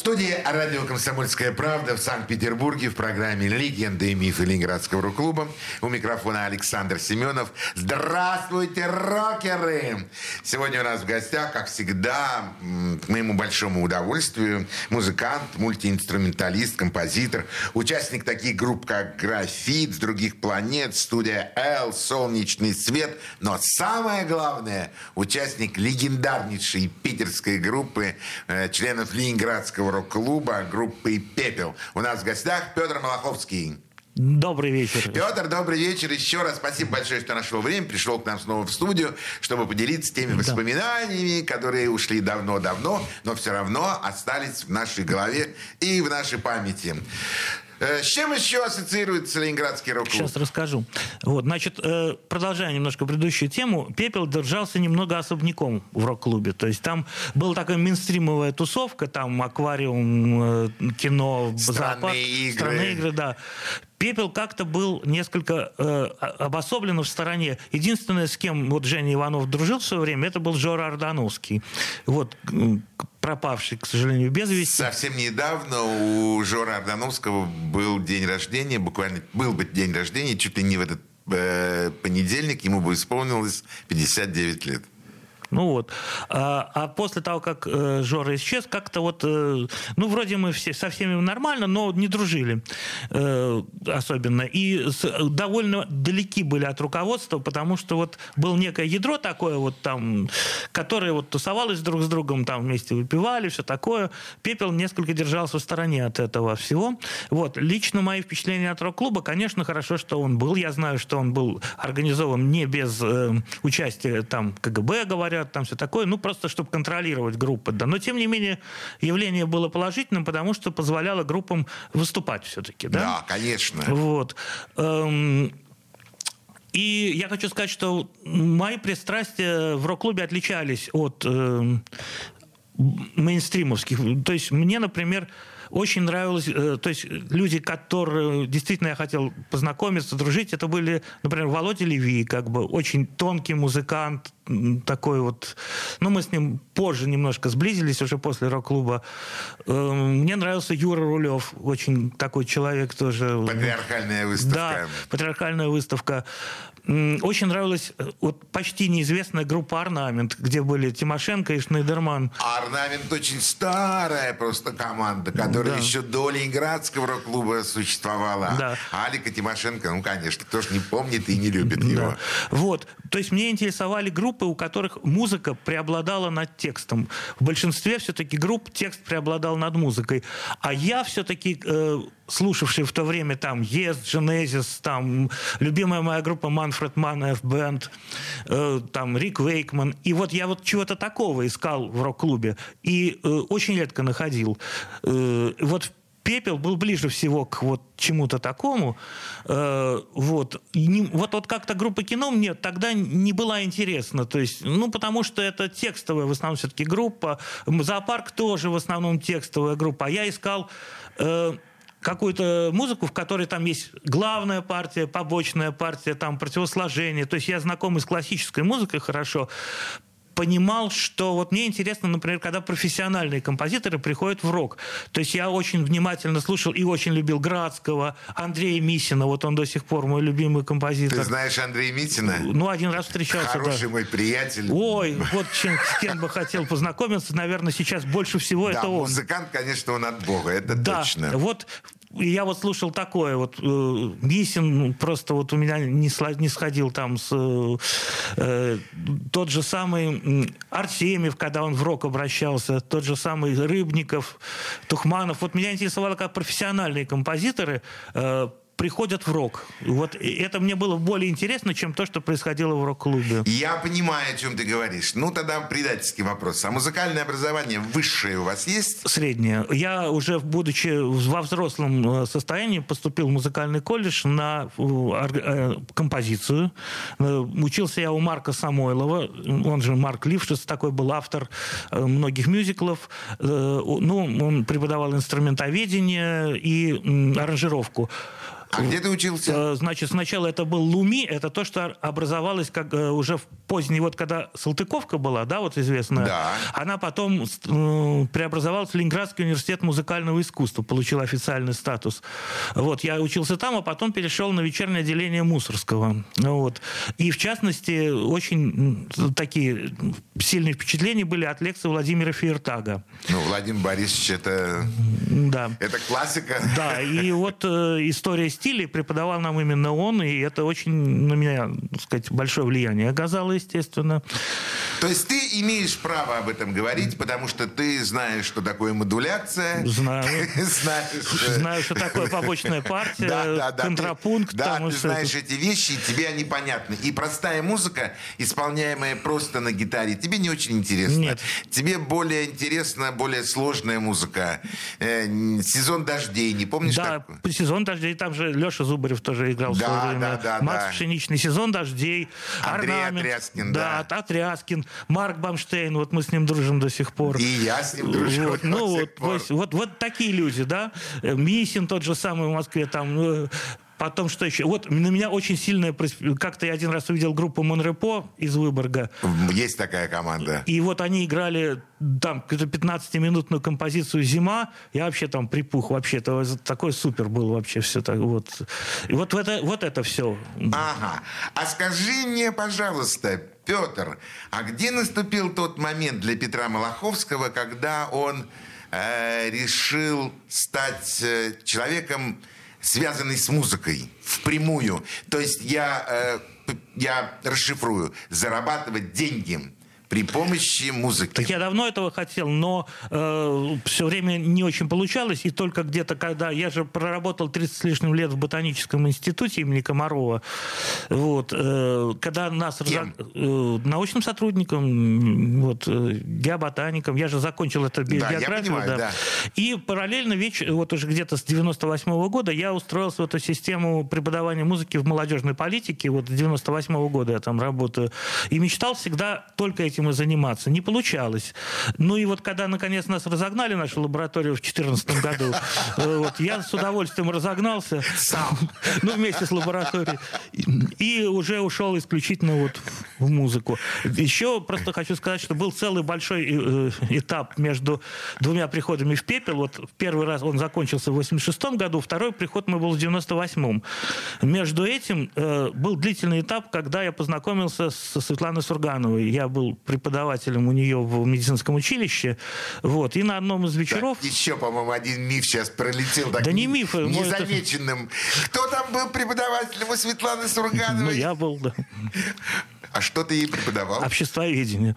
студии радио «Комсомольская правда» в Санкт-Петербурге в программе «Легенды и мифы Ленинградского рок-клуба». У микрофона Александр Семенов. Здравствуйте, рокеры! Сегодня у нас в гостях, как всегда, к моему большому удовольствию, музыкант, мультиинструменталист, композитор, участник таких групп, как «Графит», «С других планет», студия «Л», «Солнечный свет», но самое главное, участник легендарнейшей питерской группы э, членов Ленинградского рок-клуба группы «Пепел». У нас в гостях Петр Малаховский. Добрый вечер. Петр, добрый вечер. Еще раз спасибо большое, что нашел время, пришел к нам снова в студию, чтобы поделиться теми воспоминаниями, которые ушли давно-давно, но все равно остались в нашей голове и в нашей памяти. Э, с чем еще ассоциируется Ленинградский рок-клуб? Сейчас расскажу. Вот, значит, э, продолжая немножко предыдущую тему, «Пепел» держался немного особняком в рок-клубе. То есть там была такая мейнстримовая тусовка, там аквариум, э, кино, зоопарк. игры. Странные игры, да. Пепел как-то был несколько э, обособлен в стороне. Единственное, с кем вот Женя Иванов дружил в свое время, это был Жора Ордановский. Вот, пропавший, к сожалению, без вести. Совсем недавно у Жора Ордановского был день рождения, буквально был бы день рождения, чуть ли не в этот э, понедельник ему бы исполнилось 59 лет. Ну вот. А, а после того, как э, Жора исчез, как-то вот, э, ну, вроде мы все со всеми нормально, но не дружили э, особенно. И с, довольно далеки были от руководства, потому что вот было некое ядро такое вот там, которое вот тусовалось друг с другом, там вместе выпивали, все такое. Пепел несколько держался в стороне от этого всего. Вот. Лично мои впечатления от рок-клуба, конечно, хорошо, что он был. Я знаю, что он был организован не без э, участия там КГБ, говорят, говорят, там все такое, ну, просто чтобы контролировать группы. Да. Но, тем не менее, явление было положительным, потому что позволяло группам выступать все-таки. Да, да конечно. Вот. Эм... И я хочу сказать, что мои пристрастия в рок-клубе отличались от э, мейнстримовских. То есть мне, например, очень нравилось, э, то есть люди, которые действительно я хотел познакомиться, дружить, это были, например, Володя Леви, как бы очень тонкий музыкант, такой вот... Ну, мы с ним позже немножко сблизились, уже после рок-клуба. Эм, мне нравился Юра Рулев, очень такой человек тоже. Патриархальная выставка. Да, патриархальная выставка. Очень нравилась э, вот почти неизвестная группа «Орнамент», где были Тимошенко и Шнейдерман. «Орнамент» очень старая просто команда, которая да. еще до Ленинградского рок-клуба существовала. Да. Алика Тимошенко, ну, конечно, кто ж не помнит и не любит его. Да. Вот. То есть мне интересовали группы, у которых музыка преобладала над текстом. В большинстве все-таки групп текст преобладал над музыкой. А я все-таки, э, слушавший в то время там Yes, Genesis, там любимая моя группа Manfred Mann, F-Band, э, там Рик Вейкман. И вот я вот чего-то такого искал в рок-клубе. И э, очень редко находил. Э, вот пепел был ближе всего к вот чему-то такому. Э, вот. Не, вот, вот как-то группа кино мне тогда не была интересна. То есть, ну, потому что это текстовая в основном все-таки группа. Зоопарк тоже в основном текстовая группа. А я искал э, какую-то музыку, в которой там есть главная партия, побочная партия, там противосложение. То есть я знакомый с классической музыкой хорошо, понимал, что вот мне интересно, например, когда профессиональные композиторы приходят в рок. То есть я очень внимательно слушал и очень любил Градского, Андрея Мисина, вот он до сих пор мой любимый композитор. Ты знаешь Андрея Мисина? Ну, один раз встречался. Хороший да. мой приятель. Ой, вот чем, с кем бы хотел познакомиться, наверное, сейчас больше всего да, это он. музыкант, конечно, он от Бога, это да, точно. вот я вот слушал такое, вот э, Мисин ну, просто вот у меня не, сло, не сходил там с э, тот же самый Артемьев, когда он в рок обращался, тот же самый Рыбников, Тухманов. Вот меня интересовало, как профессиональные композиторы э, приходят в рок. Вот это мне было более интересно, чем то, что происходило в рок-клубе. Я понимаю, о чем ты говоришь. Ну, тогда предательский вопрос. А музыкальное образование высшее у вас есть? Среднее. Я уже, будучи во взрослом э, состоянии, поступил в музыкальный колледж на э, э, композицию. Учился я у Марка Самойлова, он же Марк Лившиц, такой был автор многих мюзиклов. Ну, он преподавал инструментоведение и аранжировку. А где ты учился? Э, значит, сначала это был Луми, это то, что образовалось как э, уже в поздний, вот когда Салтыковка была, да, вот известная, да. она потом э, преобразовалась в Ленинградский университет музыкального искусства, получил официальный статус. Вот, я учился там, а потом перешел на вечернее отделение Мусорского. Вот. И, в частности, очень такие сильные впечатления были от лекции Владимира Фейертага. Ну, Владимир Борисович, это... Да. Это классика. Да, и вот история стиле преподавал нам именно он, и это очень на меня, так сказать, большое влияние оказало, естественно. То есть ты имеешь право об этом говорить, потому что ты знаешь, что такое модуляция. Знаю. знаешь, э, Знаю, что такое побочная партия, да, да, да, контрапункт. Да, ты знаешь эти вещи, и тебе они понятны. И простая музыка, исполняемая просто на гитаре, тебе не очень интересно. Нет. Тебе более интересна более сложная музыка. Э, сезон дождей, не помнишь? Да, как? сезон дождей, там же Леша Зубарев тоже играл да, в свое время. Да, да, Макс да. Пшеничный, сезон дождей, Андрей орнамент. Отряскин, да. да. Отряскин, Марк Бамштейн, вот мы с ним дружим до сих пор. И я с ним дружу. Вот, ну, вот, вот, вот, вот такие люди, да. Мисин тот же самый в Москве, там, ну, Потом что еще? Вот на меня очень сильная... Как-то я один раз увидел группу Монрепо из Выборга. Есть такая команда. И вот они играли там какую-то 15-минутную композицию «Зима». Я вообще там припух вообще. Это такой супер был вообще все. Так, вот. И вот, это, вот это все. Ага. А скажи мне, пожалуйста, Петр, а где наступил тот момент для Петра Малаховского, когда он э, решил стать э, человеком связанный с музыкой впрямую. То есть я, э, я расшифрую. Зарабатывать деньги при помощи музыки. Так я давно этого хотел, но э, все время не очень получалось. И только где-то, когда... Я же проработал 30 с лишним лет в Ботаническом институте имени Комарова. Вот. Э, когда нас... Кем? Э, научным сотрудником, вот, э, геоботаником. Я же закончил это Да, я понимаю, да. И параллельно, веч... вот уже где-то с 98 -го года я устроился в эту систему преподавания музыки в молодежной политике. Вот с 98 -го года я там работаю. И мечтал всегда только этим и заниматься. Не получалось. Ну и вот когда, наконец, нас разогнали, нашу лабораторию в 2014 году, э, вот, я с удовольствием разогнался. Сам. Ну, вместе с лабораторией. И уже ушел исключительно вот в музыку. Еще просто хочу сказать, что был целый большой э, этап между двумя приходами в «Пепел». Вот первый раз он закончился в 86 году, второй приход мой был в 98-м. Между этим э, был длительный этап, когда я познакомился со Светланой Сургановой. Я был преподавателем у нее в медицинском училище. Вот. И на одном из вечеров... Так, еще, по-моему, один миф сейчас пролетел. Так Да не миф, э, мой это- Незамеченным. Кто там был преподавателем у Светланы Сургановой? Ну, я был, да. А что ты ей преподавал? Обществоведение.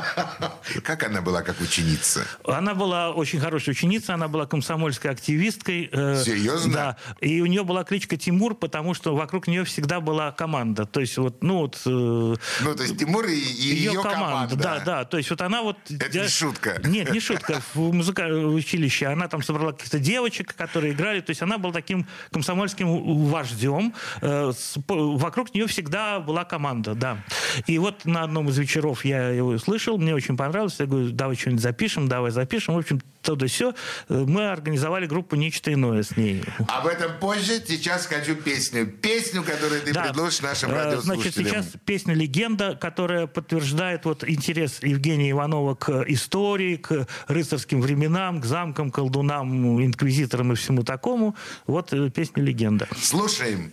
Как она была как ученица? Она была очень хорошая ученица, она была комсомольской активисткой. э, Серьезно? Да. И у нее была кличка Тимур, потому что вокруг нее всегда была команда. То есть вот, ну вот... э, Ну, то есть Тимур и, ее, команда. Да, да. То есть вот она вот... Это не шутка. Нет, не шутка. В музыкальном училище она там собрала каких-то девочек, которые играли. То есть она была таким комсомольским вождем. Э, Вокруг нее всегда была команда, да. И вот на одном из вечеров я его услышал, мне очень понравилось. Я говорю, давай что-нибудь запишем, давай запишем. В общем, то да все. Мы организовали группу «Нечто иное» с ней. Об этом позже. Сейчас хочу песню. Песню, которую ты Да. предложишь нашим Э, радиослушателям. Значит, сейчас песня «Легенда», которая подтверждает вот интерес Евгения Иванова к истории, к рыцарским временам, к замкам, колдунам, инквизиторам и всему такому. Вот э, песня «Легенда». Слушаем.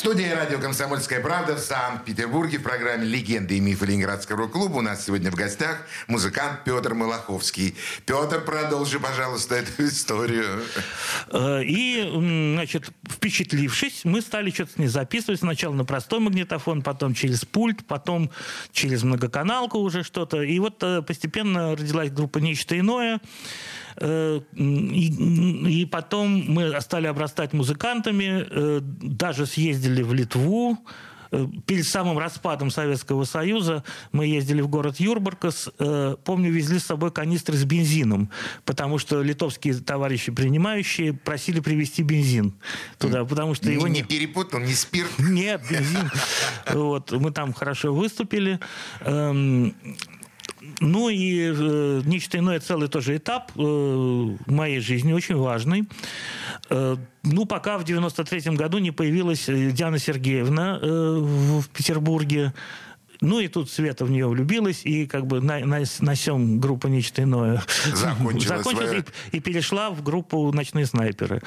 В студии радио «Комсомольская правда» в Санкт-Петербурге в программе «Легенды и мифы Ленинградского рок-клуба» у нас сегодня в гостях музыкант Петр Малаховский. Петр, продолжи, пожалуйста, эту историю. Э, и, значит, впечатлившись, мы стали что-то с ней записывать. Сначала на простой магнитофон, потом через пульт, потом через многоканалку уже что-то. И вот э, постепенно родилась группа «Нечто иное». Э, и, и потом мы стали обрастать музыкантами, э, даже съездили в Литву, э, перед самым распадом Советского Союза мы ездили в город Юрбаркас. Помню, везли с собой канистры с бензином, потому что литовские товарищи принимающие просили привезти бензин туда, потому что его не... Не перепутал, не спирт? Нет, бензин. Вот, мы там хорошо выступили. Ну и э, нечто иное целый тоже этап э, моей жизни, очень важный. Э, ну, пока в 93 году не появилась э, Диана Сергеевна э, в Петербурге. Ну и тут Света в нее влюбилась, и как бы на, на, на всем группа «Нечто иное» закончилась, закончилась и, и перешла в группу «Ночные снайперы».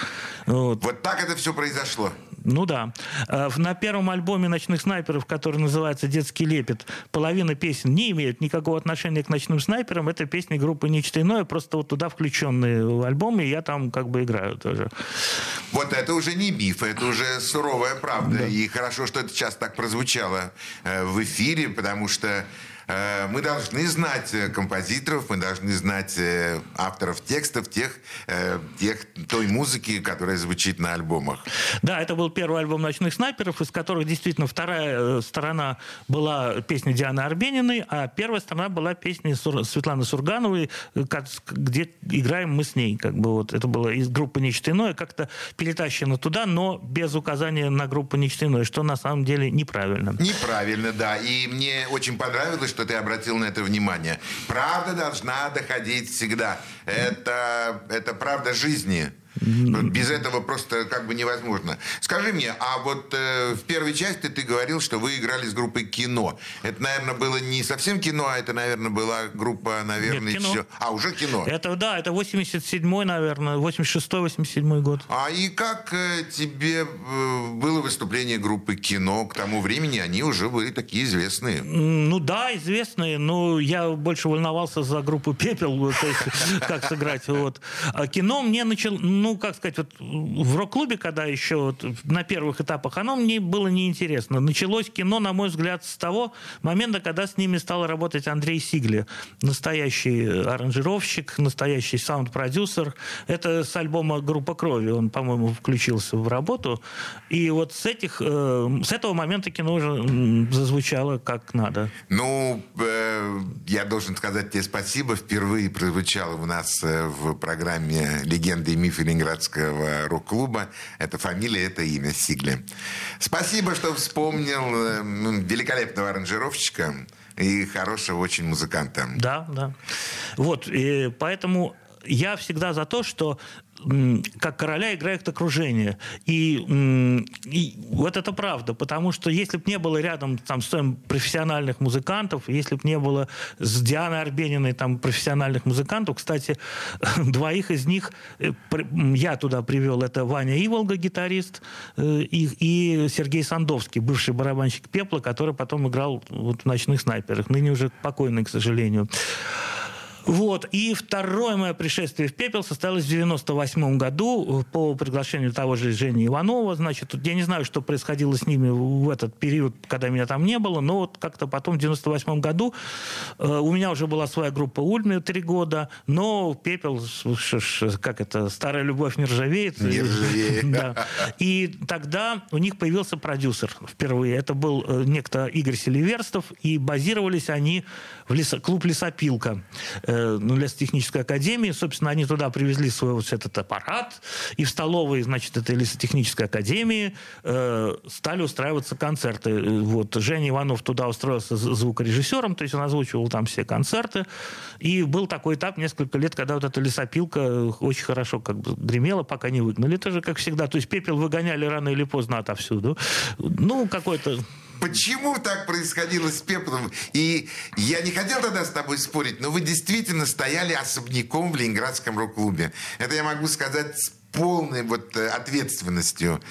Вот. вот так это все произошло? Ну да. Э, на первом альбоме «Ночных снайперов», который называется «Детский лепет», половина песен не имеют никакого отношения к «Ночным снайперам». Это песни группы «Нечто иное», просто вот туда включенные в альбом, и я там как бы играю тоже. Вот это уже не миф, это уже суровая правда. Да. И хорошо, что это сейчас так прозвучало э, в эфире, потому что мы должны знать э, композиторов, мы должны знать э, авторов текстов тех, тех, той музыки, которая звучит на альбомах. Да, это был первый альбом «Ночных снайперов», из которых действительно вторая сторона была песня Дианы Арбениной, а первая сторона была песня Светланы Сургановой, где играем мы с ней. Как бы вот это было из группы «Нечто иное», как-то перетащено туда, но без указания на группу «Нечто иное», что на самом деле неправильно. Неправильно, да. И мне очень понравилось, что ты обратил на это внимание. Правда должна доходить всегда. Это, это правда жизни. Без этого просто как бы невозможно. Скажи мне, а вот э, в первой части ты говорил, что вы играли с группой кино. Это, наверное, было не совсем кино, а это, наверное, была группа, наверное, Нет, кино. еще... А, уже кино. Это, да, это 87-й, наверное, 86-87 год. А и как э, тебе э, было выступление группы кино? К тому времени они уже были такие известные. Ну да, известные, но я больше волновался за группу «Пепел», то есть как сыграть. Вот. А кино мне начал ну, как сказать, вот в рок-клубе, когда еще вот на первых этапах, оно мне было неинтересно. Началось кино, на мой взгляд, с того момента, когда с ними стал работать Андрей Сигли, настоящий аранжировщик, настоящий саунд-продюсер. Это с альбома «Группа крови», он, по-моему, включился в работу. И вот с, этих, э, с этого момента кино уже зазвучало как надо. Ну, э, я должен сказать тебе спасибо. Впервые прозвучало у нас э, в программе «Легенды и мифы Ленинградского рок-клуба. Это фамилия, это имя Сигли. Спасибо, что вспомнил э, великолепного аранжировщика и хорошего очень музыканта. Да, да. Вот, и поэтому я всегда за то, что как короля играет окружение. И, и вот это правда, потому что если бы не было рядом там с профессиональных музыкантов, если бы не было с Дианой Арбениной там профессиональных музыкантов, кстати, двоих из них э, я туда привел, это Ваня Иволга, гитарист, э, и, и Сергей Сандовский, бывший барабанщик Пепла, который потом играл вот в «Ночных снайперах», ныне уже покойный, к сожалению. Вот. И второе мое пришествие в пепел состоялось в 98 году по приглашению того же Жени Иванова. Значит, я не знаю, что происходило с ними в этот период, когда меня там не было, но вот как-то потом в 98 году э, у меня уже была своя группа Ульми три года, но пепел, как это, старая любовь не ржавеет. Не ржавеет. Да. И тогда у них появился продюсер впервые. Это был э, некто Игорь Селиверстов, и базировались они в лесо, клуб «Лесопилка» э, ну, лесотехнической академии. Собственно, они туда привезли свой вот этот аппарат, и в столовой, значит, этой лесотехнической академии э, стали устраиваться концерты. Вот Женя Иванов туда устроился звукорежиссером, то есть он озвучивал там все концерты. И был такой этап несколько лет, когда вот эта лесопилка очень хорошо как бы гремела, пока не выгнали. Это же как всегда. То есть пепел выгоняли рано или поздно отовсюду. Ну, какой-то почему так происходило с Пеплом. И я не хотел тогда с тобой спорить, но вы действительно стояли особняком в Ленинградском рок-клубе. Это я могу сказать с полной вот э, ответственностью.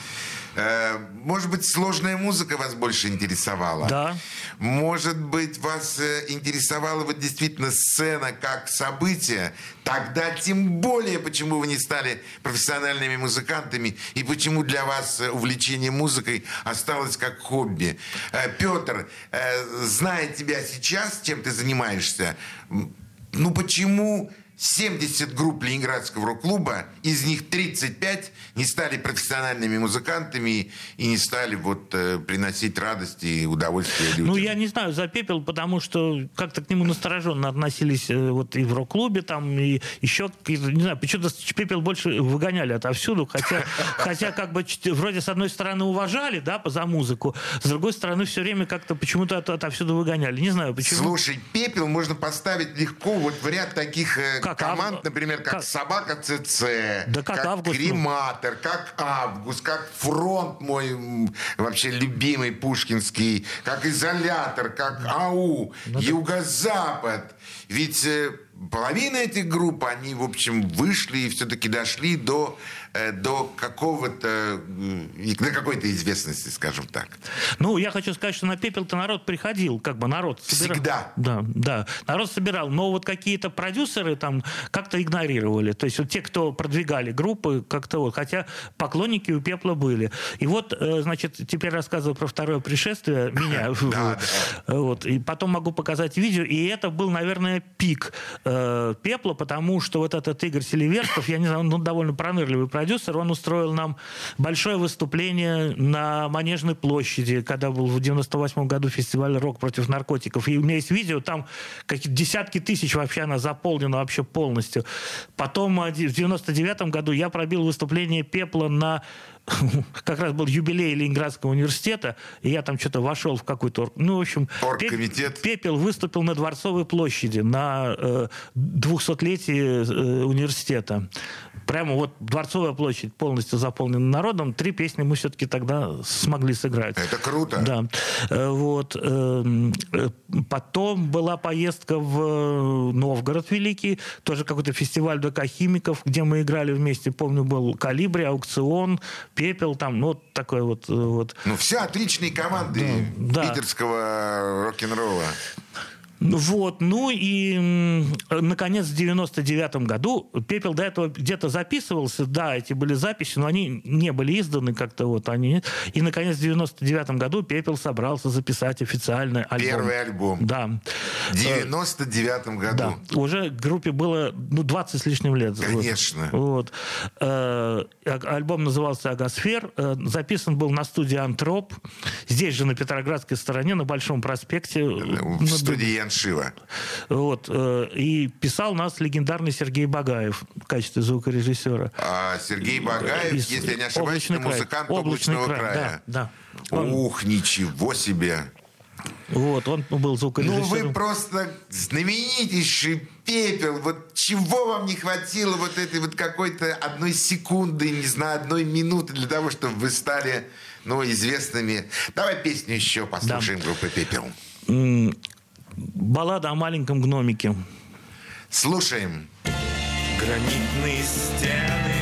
Э, может быть, сложная музыка вас больше интересовала? Да. Может быть, вас э, интересовала вот действительно сцена как событие? Тогда тем более, почему вы не стали профессиональными музыкантами и почему для вас э, увлечение музыкой осталось как хобби. Петр, зная тебя сейчас, чем ты занимаешься, ну почему 70 групп Ленинградского рок-клуба, из них 35 не стали профессиональными музыкантами и не стали вот э, приносить радость и удовольствие людям. Ну, я не знаю, за пепел, потому что как-то к нему настороженно относились э, вот и в рок-клубе там, и еще, не знаю, почему-то пепел больше выгоняли отовсюду, хотя, хотя как бы вроде с одной стороны уважали, да, за музыку, с другой стороны все время как-то почему-то от, отовсюду выгоняли. Не знаю, почему. Слушай, пепел можно поставить легко вот в ряд таких э, как команд, ав... например, как, как «Собака ЦЦ», да как, как август, ну. «Крематор», как «Август», как «Фронт» мой вообще любимый пушкинский, как «Изолятор», как «АУ», ну, «Юго-Запад». Ведь э, половина этих групп, они, в общем, вышли и все-таки дошли до до какого-то, до какой-то известности, скажем так. Ну, я хочу сказать, что на пепел-то народ приходил, как бы народ собирал. Всегда. Да, да. Народ собирал, но вот какие-то продюсеры там как-то игнорировали. То есть вот те, кто продвигали группы, как-то вот, хотя поклонники у пепла были. И вот, э, значит, теперь рассказываю про второе пришествие меня. Вот. И потом могу показать видео. И это был, наверное, пик э, пепла, потому что вот этот Игорь Селиверстов, я не знаю, он довольно пронырливый продюсер, он устроил нам большое выступление на Манежной площади, когда был в 98 году фестиваль «Рок против наркотиков». И у меня есть видео, там какие десятки тысяч вообще она заполнена вообще полностью. Потом в 99 году я пробил выступление «Пепла» на как раз был юбилей Ленинградского университета, и я там что-то вошел в какой-то... Ну, в общем, Оргкомитет. Пепел выступил на Дворцовой площади на э, 200-летие э, университета. Прямо вот Дворцовая площадь полностью заполнена народом. Три песни мы все-таки тогда смогли сыграть. Это круто. Да. Э, вот. Эм, э, потом была поездка в Новгород Великий, тоже какой-то фестиваль ДК химиков, где мы играли вместе. Помню, был Калибри, аукцион, Пепел, там, ну, вот такой вот... Э, вот. Ну, все отличные команды да, питерского рок-н-ролла. Вот, ну и, наконец, в 99 году «Пепел» до этого где-то записывался, да, эти были записи, но они не были изданы как-то вот они. И, наконец, в 99 году «Пепел» собрался записать официальный альбом. Первый альбом. Да. В 99 году. Да, уже группе было, ну, 20 с лишним лет. Конечно. Вот. Э, альбом назывался «Агосфер», э, записан был на студии «Антроп», здесь же, на Петроградской стороне, на Большом проспекте. В студии Шива. Вот. Э, и писал нас легендарный Сергей Багаев в качестве звукорежиссера. А Сергей Багаев, Из... если я не ошибаюсь, это музыкант Облачный Облачного край. края. Да, да. Он... Ух, ничего себе! Вот, он был звукорежиссером. Ну, вы просто знаменитейший пепел. Вот чего вам не хватило вот этой вот какой-то одной секунды, не знаю, одной минуты для того, чтобы вы стали, ну, известными. Давай песню еще послушаем да. группы «Пепел». Баллада о маленьком гномике. Слушаем. Гранитные стены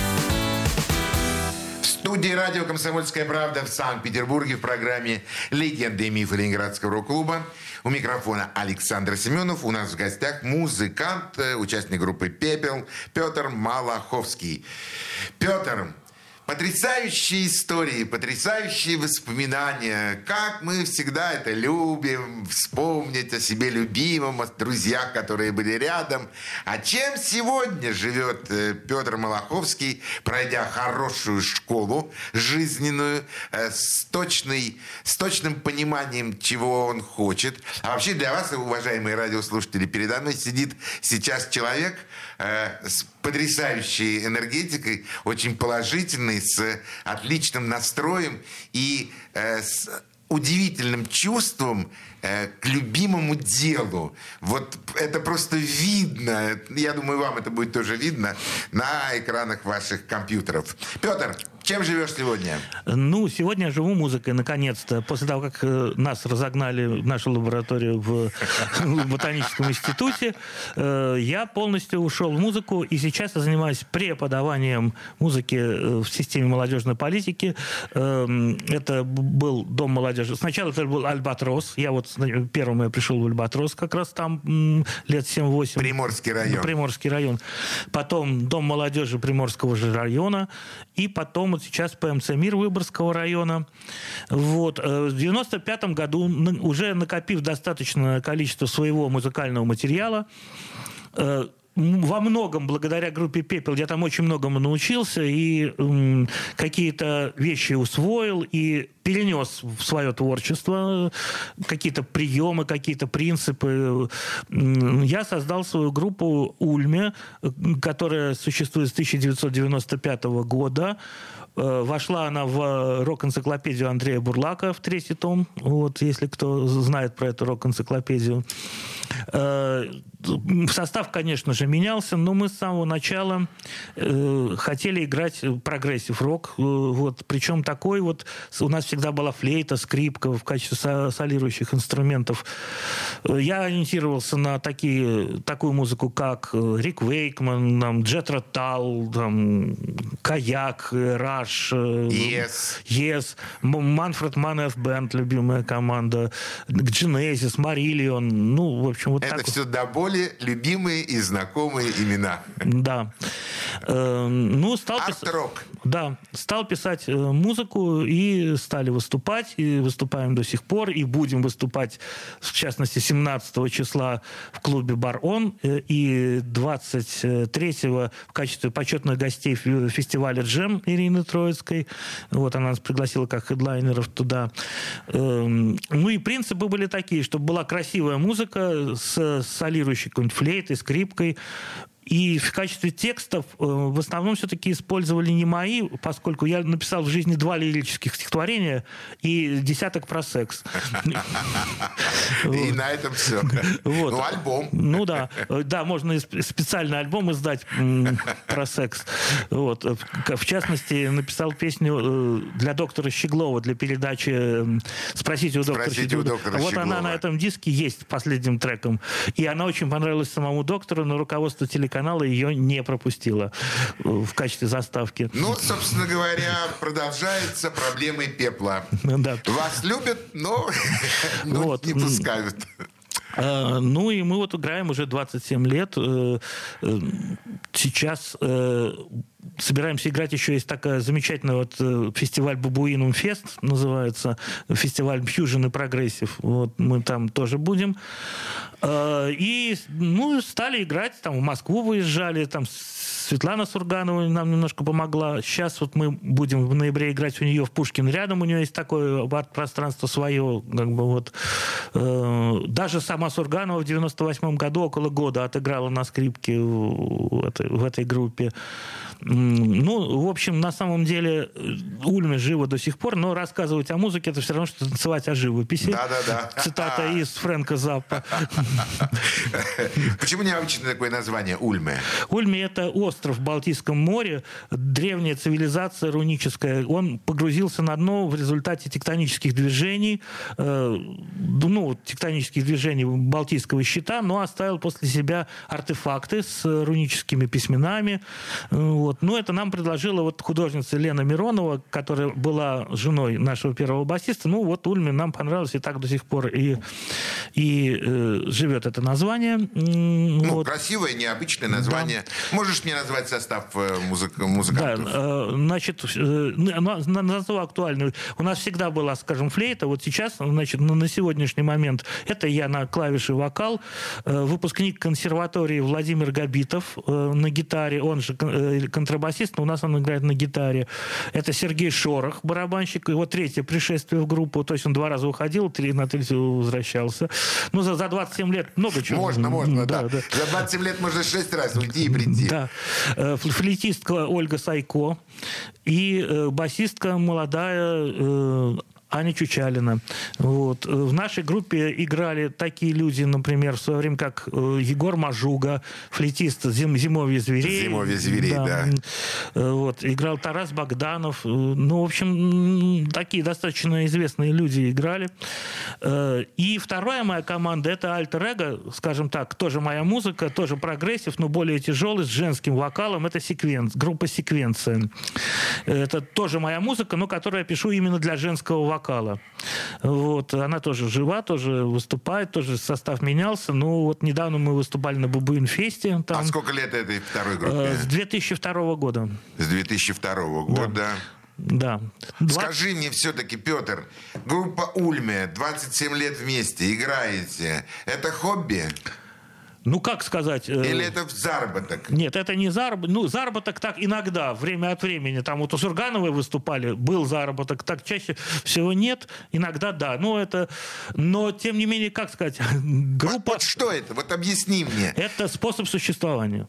Студии радио «Комсомольская правда» в Санкт-Петербурге в программе «Легенды и мифы Ленинградского рок-клуба». У микрофона Александр Семенов. У нас в гостях музыкант, э, участник группы «Пепел» Петр Малаховский. Петр, Потрясающие истории, потрясающие воспоминания. Как мы всегда это любим, вспомнить о себе любимом, о друзьях, которые были рядом. А чем сегодня живет э, Петр Малаховский, пройдя хорошую школу жизненную, э, с, точной, с точным пониманием, чего он хочет. А вообще для вас, уважаемые радиослушатели, передо мной сидит сейчас человек с потрясающей энергетикой, очень положительный, с отличным настроем и э, с удивительным чувством э, к любимому делу. Вот это просто видно. Я думаю, вам это будет тоже видно на экранах ваших компьютеров. Петр, чем живешь сегодня? Ну, сегодня я живу музыкой, наконец-то. После того, как э, нас разогнали в нашу лабораторию в, ботаническом институте, э, я полностью ушел в музыку, и сейчас я занимаюсь преподаванием музыки э, в системе молодежной политики. Эм, Это был Дом молодежи. Сначала это был Альбатрос. Я вот первым я пришел в Альбатрос как раз там лет 7-8. Приморский район. Приморский район. Потом Дом молодежи Приморского же района. И потом сейчас ПМЦ «Мир» Выборгского района. Вот. Э, В 95 году, уже накопив достаточное количество своего музыкального материала, э, во многом благодаря группе «Пепел» я там очень многому научился и какие-то вещи усвоил и перенес в свое творчество э, какие-то приемы, какие-то принципы. Я создал свою группу «Ульме», которая существует с 1995 года. Э, Вошла она в рок-энциклопедию Андрея Бурлака в третий том, вот, если кто знает про эту рок-энциклопедию. Э, Состав, конечно же, менялся, но мы с самого начала э, хотели играть прогрессив-рок. Э, вот, причем такой вот... У нас всегда была флейта, скрипка в качестве со- солирующих инструментов. Э, Я ориентировался на такие, такую музыку, как э, Рик Вейкман, там, Джет Ротал, там, Каяк, э, Раш, э, Yes. Манфред Манеф Бенд, любимая команда, Genesis, Мариллион, ну, в общем, вот Это так вот. все до боли любимые и знакомые имена. Да. Э, Ну, стал пис- Арт-рок. Да, стал писать э, музыку и стали выступать, и выступаем до сих пор, и будем выступать, в частности, 17 числа в клубе «Бар Он», э, и 23 в качестве почетных гостей фе- фестиваля «Джем» Ирины Троицкой. Вот она нас пригласила как хедлайнеров туда. Эм, Ну и принципы были такие, чтобы была красивая музыка с солирующей какой-нибудь флейтой, скрипкой, и в качестве текстов э, в основном все-таки использовали не мои, поскольку я написал в жизни два лирических стихотворения и десяток про секс. И на этом все. Ну, альбом. Ну да, да, можно специальный альбом издать про секс. Вот. В- частности, написал песню э, для доктора Щеглова для передачи «Спросите у доктора «Спросите у Щеглова». доктора Вот она на этом диске есть последним треком. И она очень понравилась самому доктору, но руководство телеканала ее не пропустило э, в качестве заставки. Ну, собственно говоря, продолжаются проблемы пепла. Да. Вас любят, но Вот. не пускают. Э, Ну и мы вот играем уже 27 лет. Э, э, Сейчас собираемся играть еще есть такая замечательная вот э, фестиваль Бабуинум Фест называется, фестиваль Фьюжн и Прогрессив. Вот мы там тоже будем. Э, И, ну, стали играть, там в Москву выезжали, там Светлана Сурганова нам немножко помогла. Сейчас вот мы будем в ноябре играть у нее в Пушкин рядом. У нее есть такое арт-пространство свое. Как бы вот. Э, Даже сама Сурганова в 98 году около года отыграла на скрипке в этой, в этой группе. Ну, в общем, на самом деле э, Ульме живо до сих пор, но рассказывать о музыке это все равно, что танцевать о живописи. Да-да-да. Цитата из Фрэнка Заппа. Почему необычное такое название Ульме? Ульми – это остров в Балтийском море, древняя цивилизация руническая. Он погрузился на дно в результате тектонических движений, э, ну, тектонических движений Балтийского щита, но оставил после себя артефакты с руническими письменами. Э, Вот. Ну, это нам предложила вот художница Лена Миронова, которая была женой нашего первого басиста. Ну, вот Ульме нам понравилось, и так до сих пор и, и э, живет это название. Ну, вот. красивое, необычное название. Можешь мне назвать состав э, музык- Да, музыкантов? э, значит, э, на- назову актуальную. У нас всегда была, скажем, флейта. Вот сейчас, значит, на на сегодняшний момент это я на клавиши вокал. Э, Выпускник консерватории Владимир Габитов э, на гитаре. Он же э, контрабасист, но у нас он играет на гитаре. Это Сергей Шорох, барабанщик. Его третье пришествие в группу. То есть он два раза уходил, три на третий возвращался. Ну, за, за 27 лет много чего. Можно, можно, да. да. За 27 лет можно 6 раз уйти и прийти. Да. Э, фл- Флейтистка Ольга Сайко и э, басистка молодая э, Аня Чучалина. Вот. В нашей группе играли такие люди, например, в свое время, как э, Егор Мажуга, флейтист зим, «Зимовье зверей». «Зимовье зверей», да. Э, Вот. Играл Тарас Богданов. Э, Ну, в общем, такие достаточно известные люди играли. И вторая моя команда – это Альтер Эго, скажем так, тоже моя музыка, тоже прогрессив, но более тяжелый, с женским вокалом. Это секвенц, группа «Секвенция». Это тоже моя музыка, но которую я пишу именно для женского вокала. Вот. Она тоже жива, тоже выступает, тоже состав менялся. Ну, вот недавно мы выступали на Бабуин-фесте. А Там, сколько лет этой второй э, группе? с 2002 года. С 2002 года. Да. Два- Скажи мне все-таки, Петр, группа Ульме, 27 лет вместе, играете. Это хобби? Ну, как сказать... э, Или это заработок? Нет, это не заработок. Ну, заработок так иногда, время от времени. Там вот у Сургановой выступали, был заработок. Так чаще всего нет. Иногда да. Но это... Но, тем не менее, как сказать, группа... Вот что это? Вот объясни мне. Это способ существования.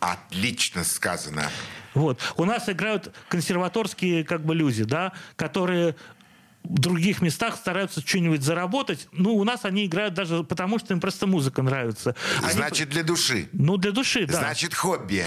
Отлично сказано. Вот. У нас играют консерваторские как бы люди, да, которые других местах стараются что-нибудь заработать. Ну, у нас они играют даже потому, что им просто музыка нравится. Они- Значит, для души. Ну, для души, да. Значит, хобби.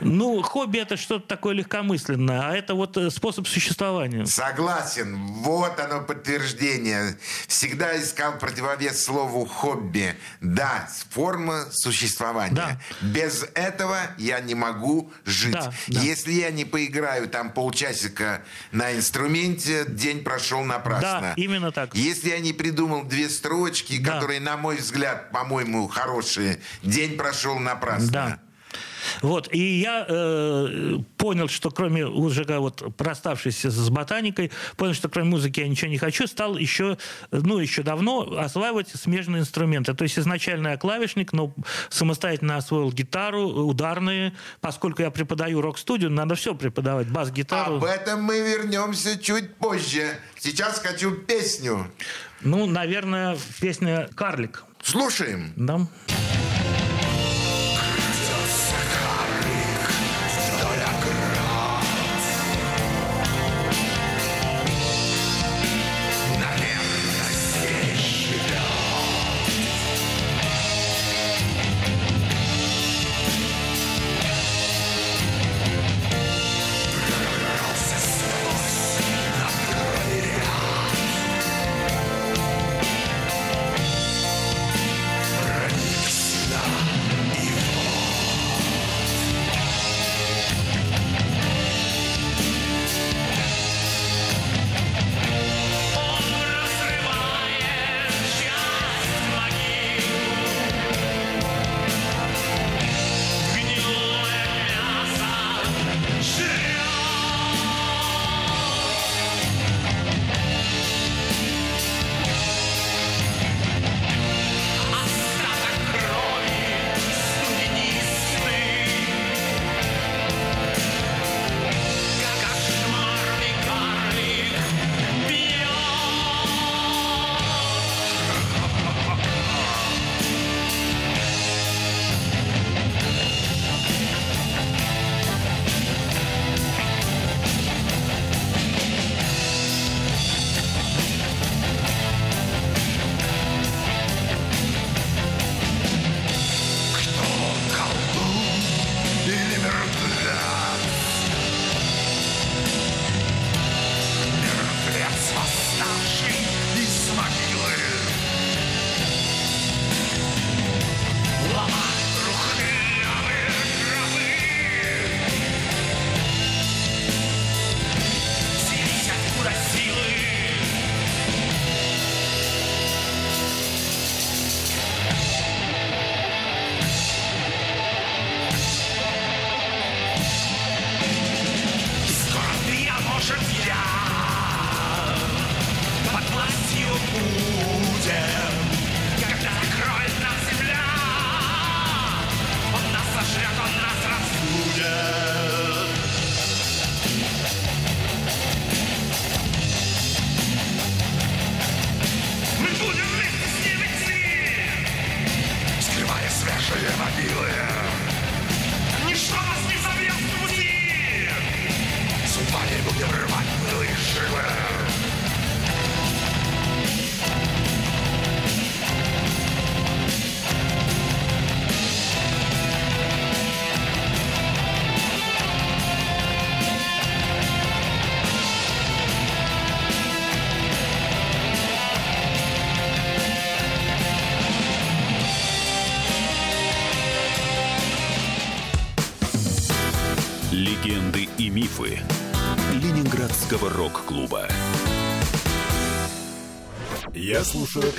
Ну, хобби это что-то такое легкомысленное, а это вот э, способ существования. Согласен. Вот оно подтверждение. Всегда искал противовес слову хобби. Да, форма существования. Да. Без этого я не могу жить. Да, да. Если я не поиграю там полчасика на инструменте, день прошел напрасно. Да, именно так. Если я не придумал две строчки, Да. которые, на мой взгляд, по-моему, хорошие, день прошел напрасно. Да. Вот, и я э, понял, что кроме уже вот расставшись с ботаникой, понял, что кроме музыки я ничего не хочу, стал еще, ну, еще давно осваивать смежные инструменты. То есть изначально я клавишник, но самостоятельно освоил гитару, ударные, поскольку я преподаю рок-студию, надо все преподавать, бас-гитару. Об этом мы вернемся чуть позже. Сейчас хочу песню. Ну, наверное, песня «Карлик». Слушаем. Да?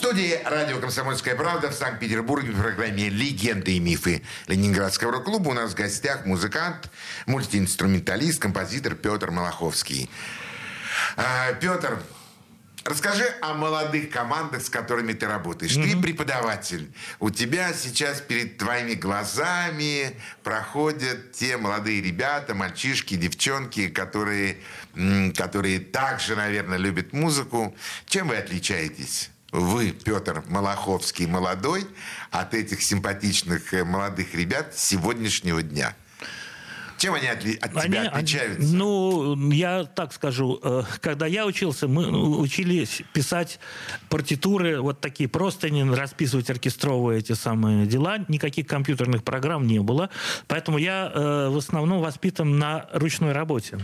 В студии радио «Комсомольская правда» в Санкт-Петербурге в программе «Легенды и мифы Ленинградского рок-клуба» у нас в гостях музыкант, мультиинструменталист, композитор Петр Малаховский. А, Петр, расскажи о молодых командах, с которыми ты работаешь. Ты преподаватель. У тебя сейчас перед твоими глазами проходят те молодые ребята, мальчишки, девчонки, которые, которые также, наверное, любят музыку. Чем вы отличаетесь? Вы, Петр Малаховский, молодой, от этих симпатичных э, молодых ребят сегодняшнего дня. Чем они от тебя Они- они- отличаются? ну, я так скажу. э, Когда я учился, мы учились писать партитуры, вот такие простыни, расписывать оркестровые эти самые дела. Никаких компьютерных программ не было. Поэтому я э, в основном воспитан на ручной работе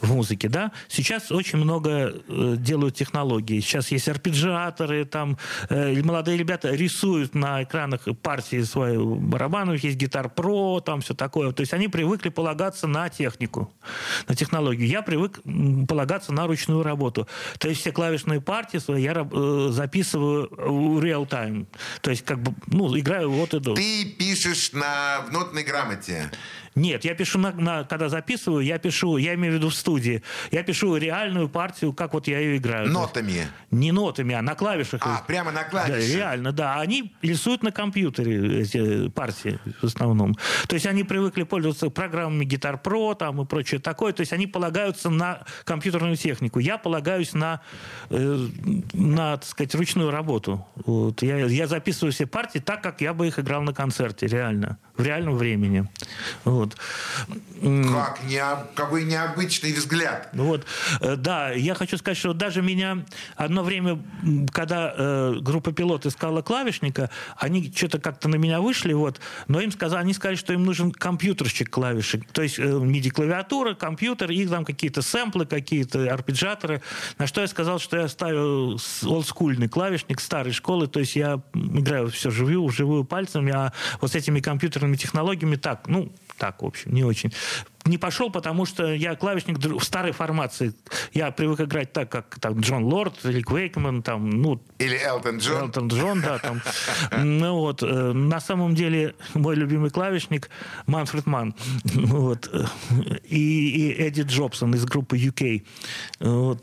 в музыке. Да? Сейчас очень много э, делают технологий. Сейчас есть арпеджиаторы, там э, молодые ребята рисуют на экранах партии свои барабанов, есть гитар про, там все такое. То есть они привыкли полагаться на технику, на технологию. Я привык полагаться на ручную работу. То есть все клавишные партии свои я э, записываю в time. То есть как бы, ну, играю вот и до. Ты пишешь на в нотной грамоте. Нет, я пишу, на, на- когда записываю, я пишу, я имею в виду в студии, я пишу реальную партию, как вот я ее играю. Нотами. Не нотами, а на клавишах. А, прямо на Да, клавишах. реально, да. Они рисуют на компьютере эти партии в основном. То есть они привыкли пользоваться программами Guitar Pro там, и прочее такое. То есть они полагаются на компьютерную технику. Я полагаюсь на, э, на так сказать, ручную работу. Вот. Я, я записываю все партии так, как я бы их играл на концерте, реально. В реальном времени. Вот. Как необ- какой необычный взгляд. Ну Вот, э, да, я хочу сказать, что даже меня одно время, когда э, группа пилот искала клавишника, они что-то как-то на меня вышли, вот, но им сказали, они сказали, что им нужен компьютерщик клавишек, то есть э, MIDI-клавиатура, компьютер, и там какие-то сэмплы, какие-то арпеджаторы, на что я сказал, что я ставлю с- олдскульный клавишник старой школы, то есть я играю все живую, живую пальцами, а вот с этими компьютерными технологиями так, ну, так, в общем, не очень. Не пошел, потому что я клавишник в старой формации. Я привык играть так, как там Джон Лорд или Квейкман, там, ну, Или Элтон Джон. Элтон Джон, да, там. Ну вот, э, на самом деле мой любимый клавишник Манфред Ман, вот, э, и, и Эдди Джобсон из группы UK. Вот.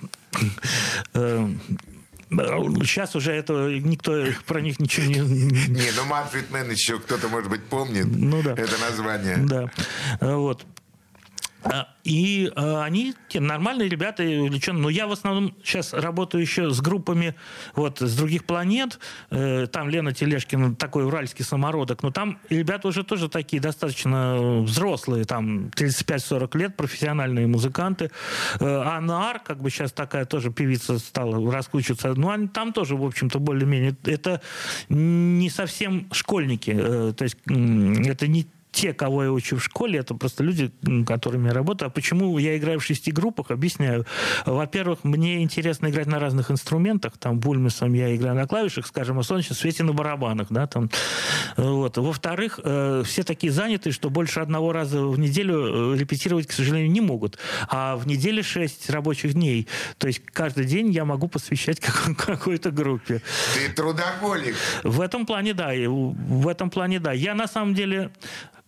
Сейчас уже это никто про них ничего не, Не, ну Манфред Мэн еще кто-то, может быть, помнит Ну да. это название. Да. Вот. А, И э, они те, нормальные ребята, и увлеченные. Но я в основном сейчас работаю еще с группами вот, с других планет. Э, Там Лена Телешкина, такой уральский самородок. Но там ребята уже тоже такие достаточно взрослые, там 35-40 лет, профессиональные музыканты. Э, Анна Ар, как бы сейчас такая тоже певица стала раскручиваться. Ну, они там тоже, в общем-то, более-менее. Это не совсем школьники. Э, То есть это не те, кого я учу в школе, это просто люди, которыми я работаю. А почему я играю в шести группах, объясняю. Во-первых, мне интересно играть на разных инструментах. Там бульмесом я играю на клавишах, скажем, а солнечном свете на барабанах. Да, там. Вот. Во-вторых, э, все такие заняты, что больше одного раза в неделю э, репетировать, к сожалению, не могут. А в неделе шесть рабочих дней. То есть каждый день я могу посвящать как- какой-то группе. Ты трудоголик. В этом плане, да. В этом плане, да. Я на самом деле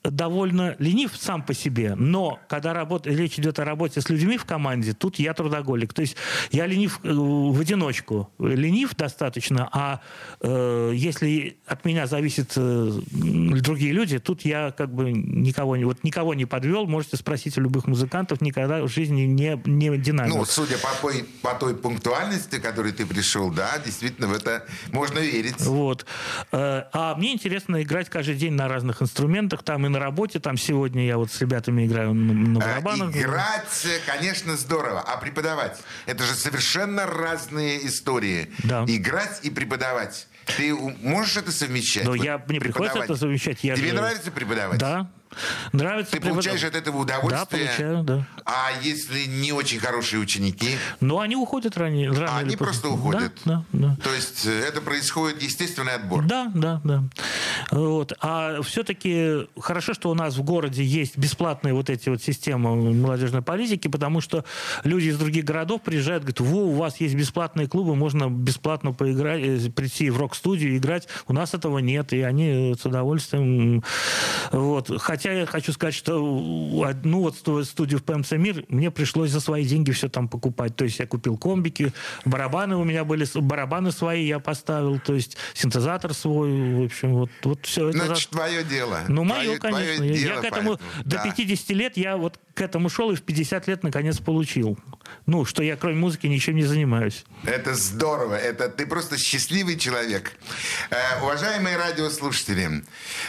довольно ленив сам по себе, но когда работа, речь идет о работе с людьми в команде, тут я трудоголик. То есть я ленив э, в одиночку. Ленив достаточно, а э, если от меня зависят э, другие люди, тут я как бы никого, не- вот никого не подвел. Можете спросить у любых музыкантов, никогда в жизни не, не динамил. Ну, судя по той, по той пунктуальности, которой ты пришел, да, действительно, в это можно верить. Вот. Э, А мне интересно играть каждый день на разных инструментах. Там и на работе. Там сегодня я вот с ребятами играю на, на А, барабанах. Играть, э, конечно, здорово. А преподавать? Это же совершенно разные истории. Да. Играть и преподавать. Ты можешь это совмещать? Но Вот я, мне приходится это совмещать. Я Тебе же- нравится преподавать? Да. Нравится Ты преподав- получаешь от этого удовольствие? Да, получаю, да. А если не очень хорошие ученики? Но они уходят ранее. рано А они поздно. просто уходят? Да, да, да. То есть э, это происходит естественный отбор? Да, да, да. Вот. А все-таки хорошо, что у нас в городе есть бесплатные вот эти вот системы молодежной политики, потому что люди из других городов приезжают, говорят, во, у вас есть бесплатные клубы, можно бесплатно поиграть, э, прийти в рок-студию играть. У нас этого нет, и они с удовольствием... Вот. Хотя я хочу сказать, что одну вот сту- студию в ПМЦ «Мир» мне пришлось за свои деньги все там покупать. То есть я купил комбики, барабаны у меня были, барабаны свои я поставил, то есть синтезатор свой, в общем, вот, вот все это... за- Значит, твое дело. ну, Твое- мое, твое конечно. Я- дело, к этому поэтому. до Да. 50 лет я вот к этому шел и в 50 лет наконец получил. Ну, что я кроме музыки ничем не занимаюсь. Это здорово. Это ты просто счастливый человек. Э, уважаемые радиослушатели,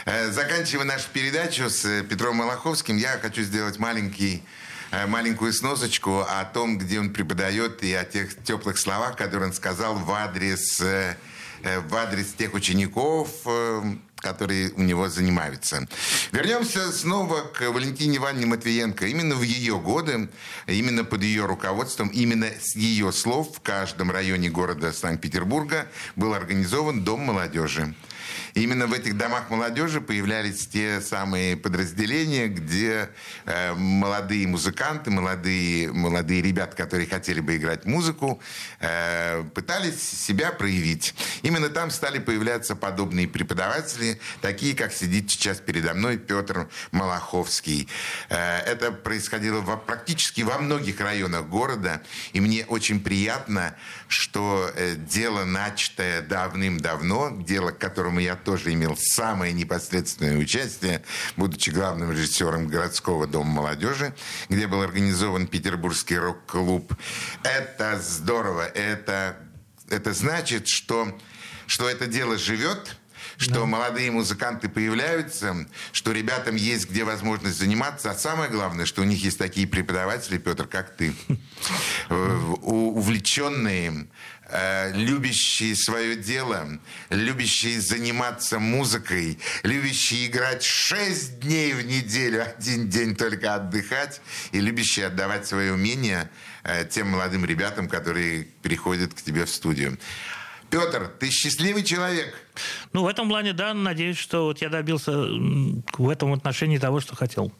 э, заканчивая нашу передачу с э, Петром Малаховским, я хочу сделать маленький э, маленькую сносочку о том, где он преподает, и о тех теплых словах, которые он сказал в адрес, э, в адрес тех учеников, э, которые у него занимаются. Вернемся снова к Валентине Ивановне Матвиенко. Именно в ее годы, именно под ее руководством, именно с ее слов в каждом районе города Санкт-Петербурга был организован Дом молодежи. Именно в этих домах молодежи появлялись те самые подразделения, где э, молодые музыканты, молодые, молодые ребята, которые хотели бы играть музыку, э, пытались себя проявить. Именно там стали появляться подобные преподаватели, такие, как сидит сейчас передо мной Петр Малаховский. Э, это происходило во- практически во многих районах города, и мне очень приятно, что э, дело, начатое давным-давно, дело, к которому я тоже имел самое непосредственное участие, будучи главным режиссером городского дома молодежи, где был организован Петербургский рок-клуб. Это здорово, это, это значит, что, что это дело живет, что молодые музыканты появляются, что ребятам есть где возможность заниматься, а самое главное, что у них есть такие преподаватели, Петр, как ты, э, увлеченные, э, любящие свое дело, любящие заниматься музыкой, любящие играть шесть дней в неделю, один день только отдыхать, и любящие отдавать свои умения э, тем молодым ребятам, которые приходят к тебе в студию. Петр, ты счастливый человек. Ну, в этом плане, да, надеюсь, что вот я добился в этом отношении того, что хотел.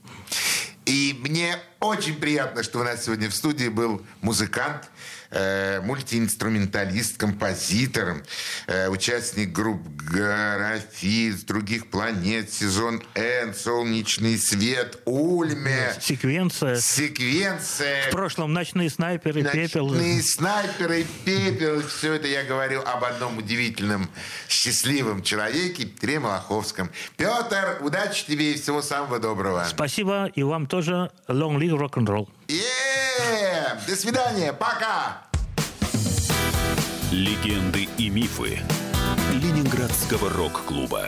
И мне очень приятно, что у нас сегодня в студии был музыкант, э, мультиинструменталист, композитор, э, участник групп «Графит», «Других планет», «Сезон Н», «Солнечный свет», «Ульме», Секвенция. «Секвенция», В прошлом «Ночные снайперы», «Пепел». Ночные снайперы, пепел. Все это я говорю об одном удивительном, счастливом человеке, Петре Малаховском. Петр, удачи тебе и всего самого доброго. Спасибо, и вам тоже long live rock-and-roll. Е! До свидания, пока! Легенды и мифы Ленинградского рок-клуба.